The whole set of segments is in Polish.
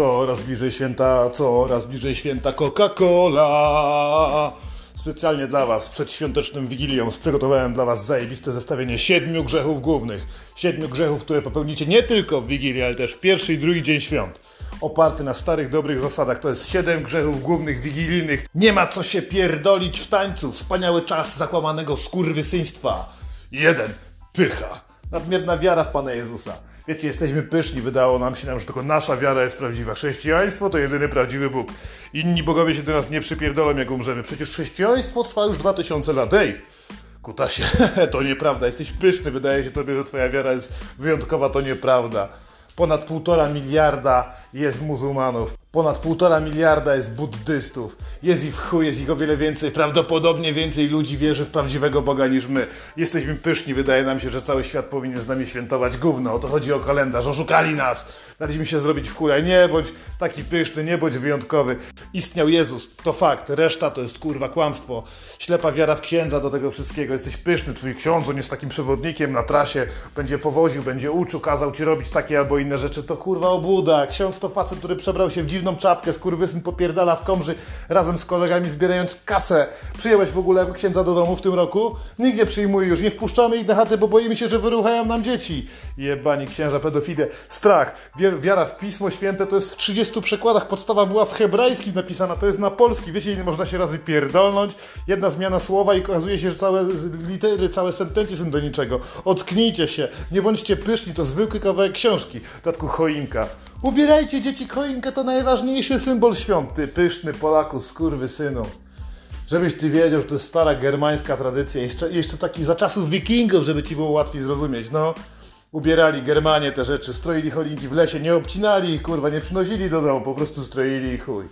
Coraz bliżej święta, coraz bliżej święta Coca-Cola. Specjalnie dla Was, przed świątecznym Wigilią, przygotowałem dla Was zajebiste zestawienie siedmiu grzechów głównych. Siedmiu grzechów, które popełnicie nie tylko w Wigilii, ale też w pierwszy i drugi dzień świąt. Oparty na starych, dobrych zasadach. To jest siedem grzechów głównych wigilijnych. Nie ma co się pierdolić w tańcu. Wspaniały czas zakłamanego skurwysyństwa. Jeden. Pycha. Nadmierna wiara w Pana Jezusa. Wiecie, jesteśmy pyszni, wydało nam się, że tylko nasza wiara jest prawdziwa. Chrześcijaństwo to jedyny prawdziwy Bóg. Inni bogowie się do nas nie przypierdolą, jak umrzemy. Przecież chrześcijaństwo trwa już 2000 lat. Ej! Kutasie, to nieprawda. Jesteś pyszny, wydaje się tobie, że twoja wiara jest wyjątkowa, to nieprawda. Ponad półtora miliarda jest muzułmanów. Ponad półtora miliarda jest buddystów. Jest ich w chuj, jest ich o wiele więcej. Prawdopodobnie więcej ludzi wierzy w prawdziwego Boga niż my. Jesteśmy pyszni, wydaje nam się, że cały świat powinien z nami świętować gówno. O to chodzi o kalendarz. Oszukali nas. Daliśmy się zrobić w chuj. Nie bądź taki pyszny, nie bądź wyjątkowy. Istniał Jezus, to fakt. Reszta to jest kurwa kłamstwo. Ślepa wiara w księdza do tego wszystkiego. Jesteś pyszny, twój ksiądz, on jest takim przewodnikiem na trasie. Będzie powoził, będzie uczył, kazał ci robić takie albo inne rzeczy. To kurwa obłuda. Ksiądz to facet, który przebrał się w dziwną czapkę, skurwysyn popierdala w komży razem z kolegami zbierając kasę. Przyjąłeś w ogóle księdza do domu w tym roku? Nikt nie przyjmuje już, nie wpuszczamy ich na chaty, bo boimy się, że wyruchają nam dzieci. Jebani księża pedofile. Strach, wiara w Pismo Święte to jest w 30 przekładach, podstawa była w hebrajskim napisana, to jest na polski. Wiecie ile można się razy pierdolnąć? Jedna zmiana słowa i okazuje się, że całe litery, całe sentencje są do niczego. Ocknijcie się, nie bądźcie pyszni, to zwykły kawałek książki. W dodatku choinka. Ubierajcie dzieci choinkę, to najważniejszy symbol świąt. Pyszny Polaku, skurwy synu. Żebyś ty wiedział, że to jest stara germańska tradycja. Jeszcze, jeszcze taki za czasów wikingów, żeby ci było łatwiej zrozumieć. No, ubierali Germanie te rzeczy, stroili choinki w lesie, nie obcinali ich, kurwa, nie przynosili do domu, po prostu stroili i chuj.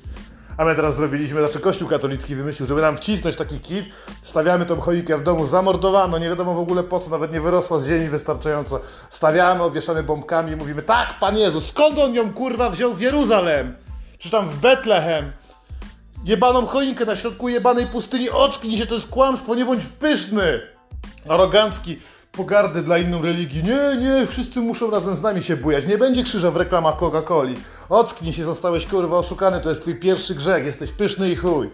A my teraz zrobiliśmy, znaczy Kościół katolicki wymyślił, żeby nam wcisnąć taki kit, stawiamy tą choinkę w domu, zamordowano, nie wiadomo w ogóle po co, nawet nie wyrosła z ziemi wystarczająco. Stawiamy, obwieszamy bombkami i mówimy, tak, Pan Jezus, skąd On ją kurwa wziął w Jeruzalem? Czy tam w Betlehem? Jebaną choinkę na środku jebanej pustyni, ocknij się, to jest kłamstwo, nie bądź pyszny! Arogancki, pogardy dla inną religii. Nie, nie, wszyscy muszą razem z nami się bujać. Nie będzie krzyża w reklamach Coca-Coli. Ocknij się, zostałeś kurwa oszukany, to jest twój pierwszy grzech, jesteś pyszny i chuj.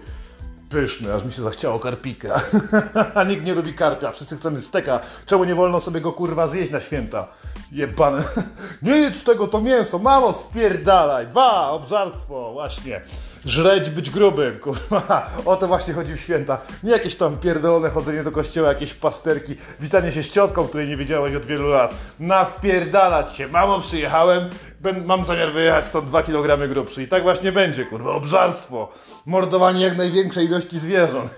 Pyszny, aż mi się zachciało karpika. A nikt nie lubi karpia, wszyscy chcemy steka. Czemu nie wolno sobie go kurwa zjeść na święta? Jebane. nie jedz tego, to mięso, mamo, spierdalaj. Dwa, obżarstwo, właśnie żreć, być grubym, kurwa. O to właśnie chodzi w święta. Nie jakieś tam pierdolone chodzenie do kościoła, jakieś pasterki, witanie się z ciotką, której nie widziałeś od wielu lat. Nawpierdalać się. Mamo, przyjechałem, mam zamiar wyjechać stąd 2 kg grubszy. I tak właśnie będzie, kurwa. Obżarstwo. Mordowanie jak największej ilości zwierząt.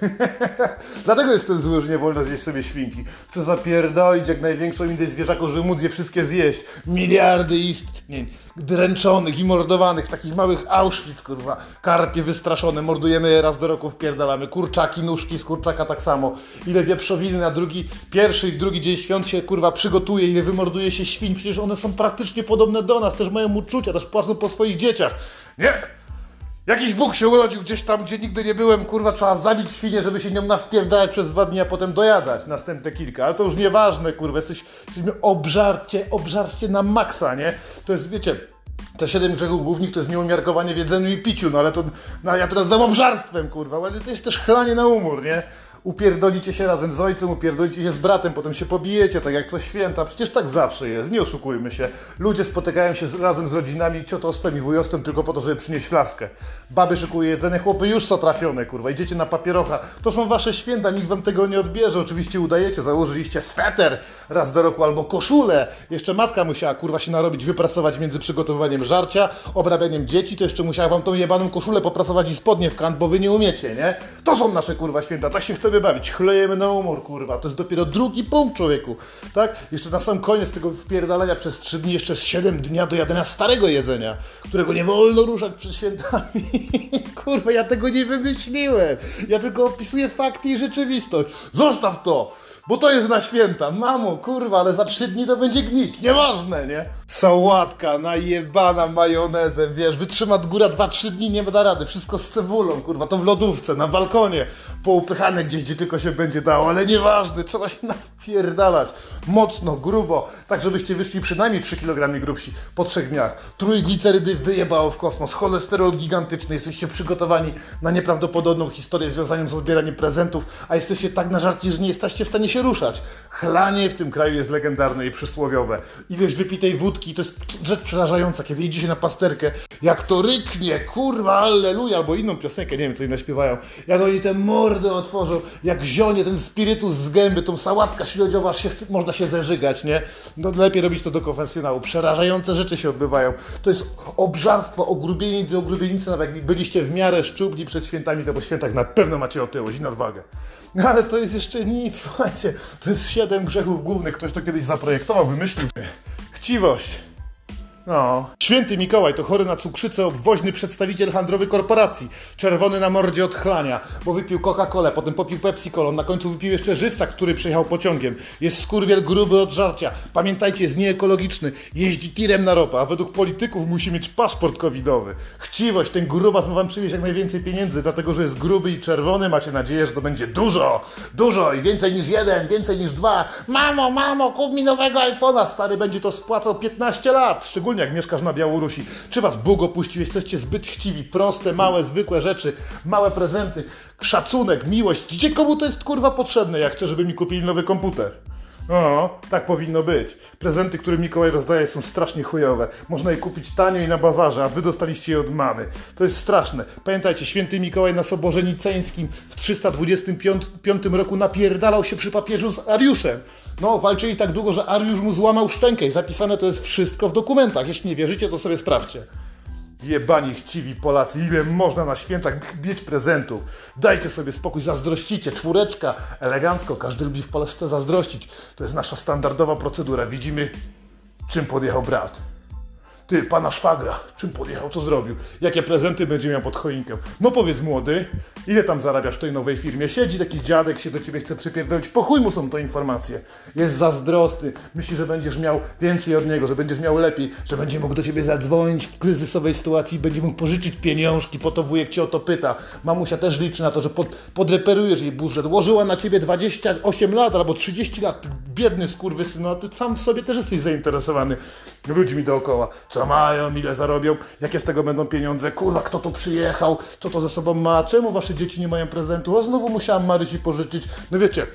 Dlatego jestem zły, że nie wolno zjeść sobie świnki. Chcę zapierdolić jak największą ilość zwierzaków, żeby móc je wszystkie zjeść. Miliardy istnień dręczonych i mordowanych, takich małych Auschwitz, kurwa. Karpie wystraszone, mordujemy je raz do roku, wpierdalamy. Kurczaki, nóżki z kurczaka tak samo. Ile wieprzowiny na drugi, pierwszy i drugi dzień świąt się, kurwa, przygotuje, ile wymorduje się świń. Przecież one są praktycznie podobne do nas, też mają uczucia, też płacą po swoich dzieciach. Nie! Jakiś Bóg się urodził gdzieś tam, gdzie nigdy nie byłem, kurwa, trzeba zabić świnię, żeby się nią nawpierdalać przez dwa dni, a potem dojadać następne kilka. Ale to już nieważne, kurwa, jesteś, jesteśmy obżarcie, obżarcie na maksa, nie? To jest, wiecie, te siedem grzechów głównych to jest nieumiarkowanie w jedzeniu i piciu, no ale to, no ja to nazywam obżarstwem, kurwa, ale to jest też chlanie na umór, nie? Upierdolicie się razem z ojcem, upierdolicie się z bratem, potem się pobijecie, tak jak co święta. Przecież tak zawsze jest, nie oszukujmy się. Ludzie spotykają się razem z rodzinami, ciotostem i wujostem tylko po to, żeby przynieść flaskę. Baby szykuje jedzenie, chłopy już są trafione, kurwa, idziecie na papierocha. To są wasze święta, nikt wam tego nie odbierze. Oczywiście udajecie, założyliście sweter raz do roku albo koszulę. Jeszcze matka musiała, kurwa, się narobić, wypracować między przygotowywaniem żarcia, obrabianiem dzieci, to jeszcze musiała wam tą jebaną koszulę popracować i spodnie w kant, bo wy nie umiecie, nie? To są nasze, kurwa, święta, tak się chcemy sobie bawić, chlejemy na umór, kurwa. To jest dopiero drugi punkt, człowieku. Tak? Jeszcze na sam koniec tego wpierdalania przez trzy dni, jeszcze z 7 dnia do jadenia starego jedzenia, którego nie wolno ruszać przed świętami. kurwa, ja tego nie wymyśliłem. Ja tylko opisuję fakty i rzeczywistość. Zostaw to! Bo to jest na święta. Mamo, kurwa, ale za trzy dni to będzie gnić. Nieważne, nie? Sałatka najebana majonezem, wiesz, wytrzyma góra 2-3 dni, nie da rady. Wszystko z cebulą, kurwa, to w lodówce, na balkonie, poupychane gdzieś, gdzie tylko się będzie dało, ale nieważne, trzeba się napierdalać. Mocno, grubo, tak żebyście wyszli przynajmniej 3 kg grubsi po trzech dniach. Trójglicerydy wyjebało w kosmos, cholesterol gigantyczny, jesteście przygotowani na nieprawdopodobną historię związaną z odbieraniem prezentów, a jesteście tak nażarci, że nie jesteście w stanie się ruszać. Chlanie w tym kraju jest legendarne i przysłowiowe. Ilość wypitej wódki to jest rzecz przerażająca, kiedy idzie się na pasterkę, jak to ryknie, kurwa, alleluja, albo inną piosenkę, nie wiem, co inni śpiewają, jak oni te mordy otworzą, jak zionie ten spirytus z gęby, tą sałatka śledziowa, się, można się zeżygać, nie? No lepiej robić to do konfesjonału. Przerażające rzeczy się odbywają. To jest obżarstwo, ogrubienicy, ogrubienicy, nawet jak byliście w miarę szczupli przed świętami, to po świętach na pewno macie otyłość i nadwagę. No ale to jest jeszcze nic, słuchajcie, to jest siedem grzechów głównych, ktoś to kiedyś zaprojektował, wymyślił. Chciwość. No. Święty Mikołaj to chory na cukrzycę, obwoźny przedstawiciel handlowy korporacji. Czerwony na mordzie od chlania, bo wypił Coca-Colę, potem popił Pepsi-Colą, na końcu wypił jeszcze żywca, który przejechał pociągiem. Jest skurwiel gruby od żarcia. Pamiętajcie, jest nieekologiczny. Jeździ tirem na ropę, a według polityków musi mieć paszport covidowy. Chciwość, ten grubas ma wam przywieźć jak najwięcej pieniędzy, dlatego że jest gruby i czerwony. Macie nadzieję, że to będzie dużo, dużo i więcej niż jeden, więcej niż dwa. Mamo, mamo, kup mi nowego iPhone'a. Stary będzie to spłacał 15 lat, szczególnie jak mieszkasz na Białorusi. Czy was Bóg opuścił? Jesteście zbyt chciwi. Proste, małe, zwykłe rzeczy, małe prezenty, szacunek, miłość. Gdzie komu to jest kurwa potrzebne, jak chcę, żeby mi kupili nowy komputer? O, tak powinno być. Prezenty, które Mikołaj rozdaje są strasznie chujowe. Można je kupić tanio i na bazarze, a wy dostaliście je od mamy. To jest straszne. Pamiętajcie, święty Mikołaj na Soborze Niceńskim w 325 roku napierdalał się przy papieżu z Ariuszem. No, walczyli tak długo, że Ariusz mu złamał szczękę i zapisane to jest wszystko w dokumentach. Jeśli nie wierzycie, to sobie sprawdźcie. Jebani chciwi Polacy, ile można na świętach mieć prezentów. Dajcie sobie spokój, zazdrościcie. Czwóreczka, elegancko, każdy lubi w Polsce zazdrościć. To jest nasza standardowa procedura. Widzimy, czym podjechał brat. Ty, pana szwagra, czym podjechał, co zrobił? Jakie prezenty będzie miał pod choinkę? No powiedz młody, ile tam zarabiasz w tej nowej firmie? Siedzi taki dziadek, się do ciebie chce przypierdolić, po chuj mu są to informacje. Jest zazdrosny, myśli, że będziesz miał więcej od niego, że będziesz miał lepiej, że będzie mógł do ciebie zadzwonić w kryzysowej sytuacji, będzie mógł pożyczyć pieniążki, po to wujek cię o to pyta. Mamusia też liczy na to, że pod, podreperujesz jej budżet. Łożyła na ciebie 28 lat albo 30 lat, biedny skurwysyn, a ty sam w sobie też jesteś zainteresowany ludźmi dookoła co mają, ile zarobią, jakie z tego będą pieniądze, kurwa, kto tu przyjechał, co to ze sobą ma, czemu wasze dzieci nie mają prezentu, o znowu musiałam Marysi pożyczyć. No wiecie,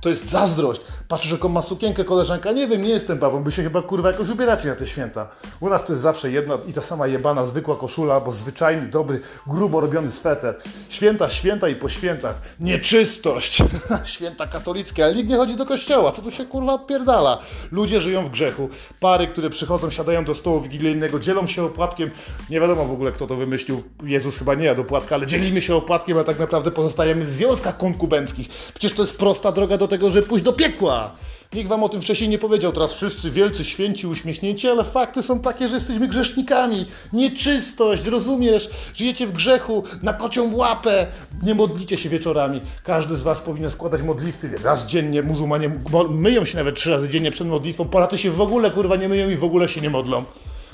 to jest zazdrość. Patrzysz, jaką ma sukienkę koleżanka. Nie wiem, nie jestem babą, by się chyba kurwa jakoś ubieracie na te święta. U nas to jest zawsze jedna i ta sama jebana, zwykła koszula, bo zwyczajny, dobry, grubo robiony sweter. Święta, święta i po świętach. Nieczystość. święta katolickie, ale nikt nie chodzi do kościoła. Co tu się kurwa odpierdala? Ludzie żyją w grzechu. Pary, które przychodzą, siadają do stołu wigilijnego, dzielą się opłatkiem. Nie wiadomo w ogóle, kto to wymyślił. Jezus chyba nie jadł opłatka, ale dzielimy się opłatkiem, a tak naprawdę pozostajemy w związkach konkubenckich. Przecież to jest prosta droga do tego, żeby pójść do piekła. Nikt wam o tym wcześniej nie powiedział. Teraz wszyscy wielcy, święci, uśmiechnięci, ale fakty są takie, że jesteśmy grzesznikami. Nieczystość, rozumiesz? Żyjecie w grzechu, na kocią łapę. Nie modlicie się wieczorami. Każdy z was powinien składać modlitwy raz dziennie. Muzułmanie myją się nawet trzy razy dziennie przed modlitwą. Polacy się w ogóle kurwa nie myją i w ogóle się nie modlą.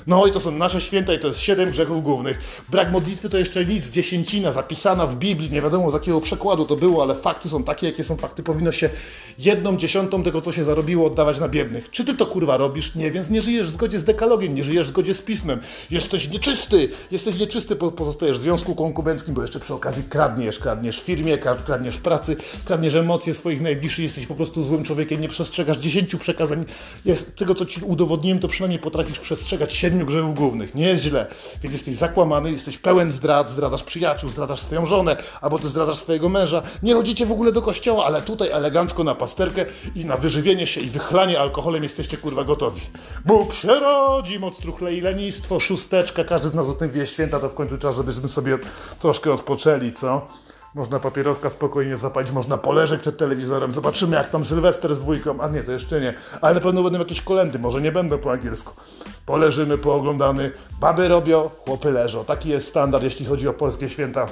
No i to są nasze święta i to jest siedem grzechów głównych. Brak modlitwy to jeszcze nic, dziesięcina zapisana w Biblii, nie wiadomo z jakiego przekładu to było, ale fakty są takie, jakie są fakty. Powinno się jedną dziesiątą tego, co się zarobiło, oddawać na biednych. Czy ty to kurwa robisz? Nie, więc nie żyjesz w zgodzie z dekalogiem, nie żyjesz w zgodzie z pismem. Jesteś nieczysty, jesteś nieczysty, pozostajesz w związku konkubenckim, bo jeszcze przy okazji kradniesz, kradniesz w firmie, kradniesz w pracy, kradniesz emocje swoich najbliższych, jesteś po prostu złym człowiekiem, nie przestrzegasz dziesięciu przekazań. Jest, tego, co ci udowodniłem, to przynajmniej potrafisz przestrzegać siedmiu siedmiu grzechów głównych. Nie jest źle. Więc jesteś zakłamany, jesteś pełen zdrad, zdradzasz przyjaciół, zdradzasz swoją żonę, albo ty zdradzasz swojego męża. Nie chodzicie w ogóle do kościoła, ale tutaj elegancko na pasterkę i na wyżywienie się i wychlanie alkoholem jesteście kurwa gotowi. Bóg się rodzi, moc truchle i lenistwo, szósteczka, każdy z nas o tym wie, święta to w końcu czas, żebyśmy sobie troszkę odpoczęli, co? Można papieroska spokojnie zapalić, można poleżeć przed telewizorem. Zobaczymy, jak tam Sylwester z dwójką. A nie, to jeszcze nie. Ale na pewno będą jakieś kolendy, może nie będą po angielsku. Poleżymy, pooglądamy. Baby robią, chłopy leżą. Taki jest standard, jeśli chodzi o polskie święta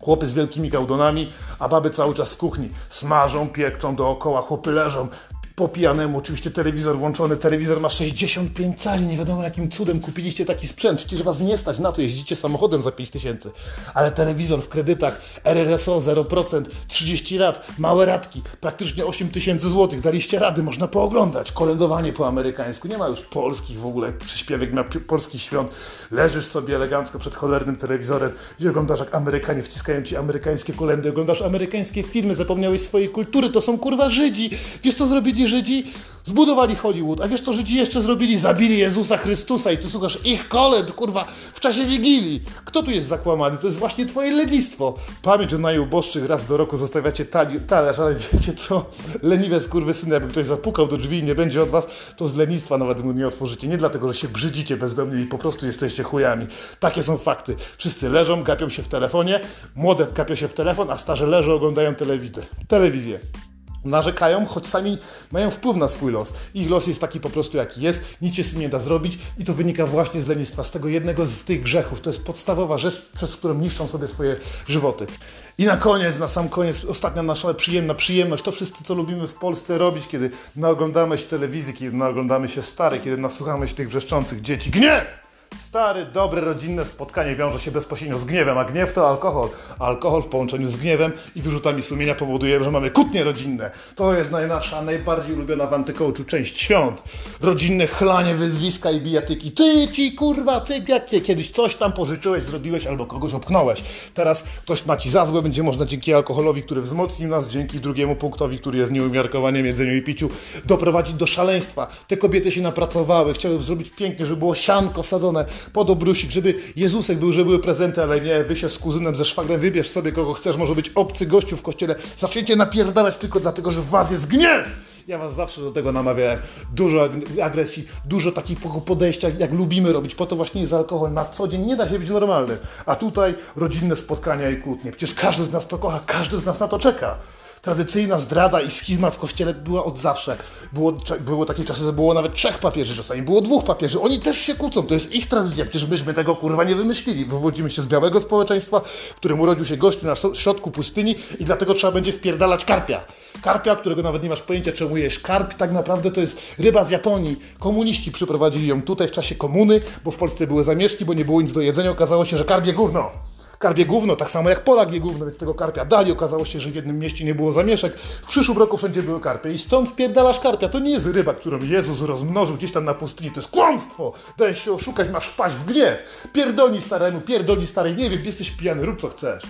Chłopy z wielkimi gałdonami, a baby cały czas w kuchni. Smażą, piekczą dookoła, chłopy leżą. Po pijanemu, oczywiście telewizor włączony, telewizor ma 65 cali, nie wiadomo jakim cudem kupiliście taki sprzęt, przecież was nie stać na to, jeździcie samochodem za 5000, ale telewizor w kredytach, RRSO 0%, 30 lat, małe radki, praktycznie 8000 zł, daliście rady, można pooglądać, kolędowanie po amerykańsku, nie ma już polskich w ogóle, przyśpiewek na polskich świąt, leżysz sobie elegancko przed cholernym telewizorem i oglądasz jak Amerykanie wciskają ci amerykańskie kolendy, oglądasz amerykańskie filmy, zapomniałeś swojej kultury, to są kurwa Żydzi, wiesz co zrobili Żydzi? Zbudowali Hollywood, a wiesz co Żydzi jeszcze zrobili? Zabili Jezusa Chrystusa i tu słuchasz ich kolęd, kurwa, w czasie Wigilii. Kto tu jest zakłamany? To jest właśnie twoje lenistwo. Pamięć o najuboższych raz do roku zostawiacie talerz, ale wiecie co? Leniwe skurwysyny, jakby ktoś zapukał do drzwi i nie będzie od was, to z lenistwa nawet mu nie otworzycie. Nie dlatego, że się brzydzicie bezdomnie i po prostu jesteście chujami. Takie są fakty. Wszyscy leżą, gapią się w telefonie, młode gapią się w telefon, a starze leżą, oglądają telewizję. Telewizję narzekają, choć sami mają wpływ na swój los. Ich los jest taki po prostu jaki jest, nic się z tym nie da zrobić i to wynika właśnie z lenistwa, z tego jednego z tych grzechów. To jest podstawowa rzecz, przez którą niszczą sobie swoje żywoty. I na koniec, na sam koniec, ostatnia nasza przyjemna przyjemność, to wszyscy, co lubimy w Polsce robić, kiedy naoglądamy się telewizji, kiedy naoglądamy się stare, kiedy nasłuchamy się tych wrzeszczących dzieci. Gniew! Stare, dobre, rodzinne spotkanie wiąże się bezpośrednio z gniewem, a gniew to alkohol. Alkohol w połączeniu z gniewem i wyrzutami sumienia powoduje, że mamy kłótnie rodzinne. To jest nasza najbardziej ulubiona w antykołczu część świąt. Rodzinne chlanie, wyzwiska i bijatyki. Ty, ci kurwa, ty, jakie kiedyś coś tam pożyczyłeś, zrobiłeś albo kogoś opchnąłeś. Teraz ktoś ma ci za złe, będzie można dzięki alkoholowi, który wzmocni nas, dzięki drugiemu punktowi, który jest nieumiarkowaniem jedzeniu i piciu, doprowadzić do szaleństwa. Te kobiety się napracowały, chciały zrobić pięknie, żeby było sianko sadzone, pod obrusik, żeby Jezusek był, żeby były prezenty, ale nie, wy się z kuzynem, ze szwagrem, wybierz sobie kogo chcesz, może być obcy gościu w kościele, zaczniecie napierdalać tylko dlatego, że w was jest gniew! Ja was zawsze do tego namawiałem. Dużo agresji, dużo takiego podejścia, jak lubimy robić. Po to właśnie jest alkohol. Na co dzień nie da się być normalnym. A tutaj rodzinne spotkania i kłótnie. Przecież każdy z nas to kocha, każdy z nas na to czeka tradycyjna zdrada i schizma w kościele była od zawsze. Było, było takie czasy, że było nawet trzech papieży, czasami było dwóch papieży. Oni też się kłócą, to jest ich tradycja. Przecież myśmy tego kurwa nie wymyślili. Wywodzimy się z białego społeczeństwa, w którym urodził się gość na środku pustyni i dlatego trzeba będzie wpierdalać karpia. Karpia, którego nawet nie masz pojęcia, czemu jesz. Karp tak naprawdę to jest ryba z Japonii. Komuniści przyprowadzili ją tutaj w czasie komuny, bo w Polsce były zamieszki, bo nie było nic do jedzenia. Okazało się, że karp je gówno. Tak samo jak Polak je gówno, więc tego karpia dali. Okazało się, że w jednym mieście nie było zamieszek. W przyszłym roku wszędzie były karpie. I stąd wpierdalasz karpia. To nie jest ryba, którą Jezus rozmnożył gdzieś tam na pustyni. To jest kłamstwo. Dajesz się oszukać, masz wpaść w gniew. Pierdolni staremu, pierdolni starej. Nie wiem, jesteś pijany, rób co chcesz.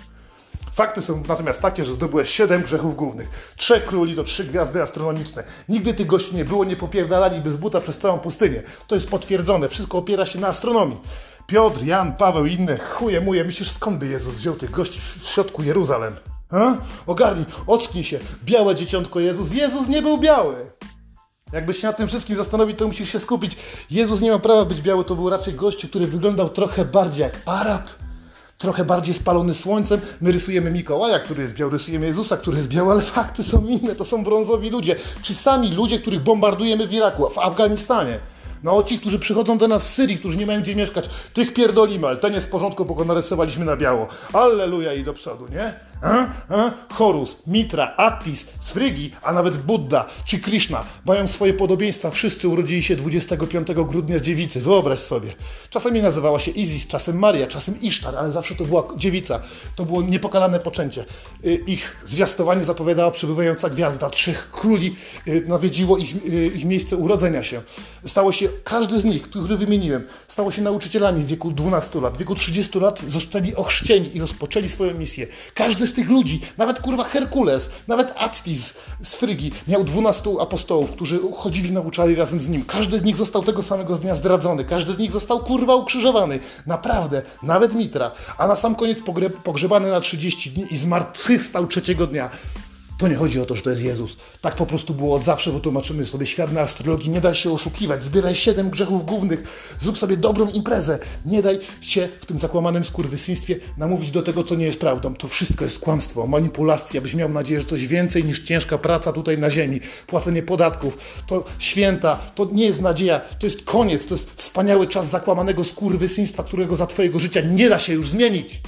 Fakty są natomiast takie, że zdobyłeś siedem grzechów głównych. Trzech króli to trzy gwiazdy astronomiczne. Nigdy tych gości nie było, nie popierdalali bez buta przez całą pustynię. To jest potwierdzone. Wszystko opiera się na astronomii. Piotr, Jan, Paweł i inne chuje muje. Myślisz, skąd by Jezus wziął tych gości w środku Jeruzalem? Ha? Ogarnij, ocknij się. Białe dzieciątko Jezus. Jezus nie był biały. Jakbyś się nad tym wszystkim zastanowić, to musisz się skupić. Jezus nie ma prawa być biały, to był raczej gościu, który wyglądał trochę bardziej jak Arab, trochę bardziej spalony słońcem. My rysujemy Mikołaja, który jest biały, rysujemy Jezusa, który jest biały, ale fakty są inne, to są brązowi ludzie. Czy sami ludzie, których bombardujemy w Iraku, w Afganistanie. No ci, którzy przychodzą do nas z Syrii, którzy nie mają gdzie mieszkać, tych pierdolimy, ale ten jest w porządku, bo go narysowaliśmy na biało. Alleluja i do przodu, nie? A? A? Horus, Mitra, Attis, Sfrygi, a nawet Buddha czy Krishna mają swoje podobieństwa. Wszyscy urodzili się 25 grudnia z dziewicy. Wyobraź sobie. Czasami nazywała się Isis, czasem Maria, czasem Isztar, ale zawsze to była dziewica. To było niepokalane poczęcie. Y, ich zwiastowanie zapowiadała przybywająca gwiazda. Trzech króli y, nawiedziło ich, y, ich miejsce urodzenia się. Stało się, każdy z nich, który wymieniłem, stało się nauczycielami w wieku 12 lat. W wieku 30 lat zostali ochrzczeni i rozpoczęli swoją misję. Każdy z tych ludzi, nawet kurwa Herkules, nawet Attis z Frygi miał 12 apostołów, którzy chodzili, nauczali razem z nim. Każdy z nich został tego samego dnia zdradzony, każdy z nich został kurwa ukrzyżowany. Naprawdę, nawet Mitra. A na sam koniec pogrzebany na 30 dni i zmartwychwstał trzeciego dnia. To nie chodzi o to, że to jest Jezus. Tak po prostu było od zawsze, bo tłumaczymy sobie świat na astrologii. Nie daj się oszukiwać. Zbieraj siedem grzechów głównych. Zrób sobie dobrą imprezę. Nie daj się w tym zakłamanym skurwysyństwie namówić do tego, co nie jest prawdą. To wszystko jest kłamstwo, manipulacja. Byś miał nadzieję, że coś więcej niż ciężka praca tutaj na ziemi. Płacenie podatków. To święta. To nie jest nadzieja. To jest koniec. To jest wspaniały czas zakłamanego skurwysyństwa, którego za twojego życia nie da się już zmienić.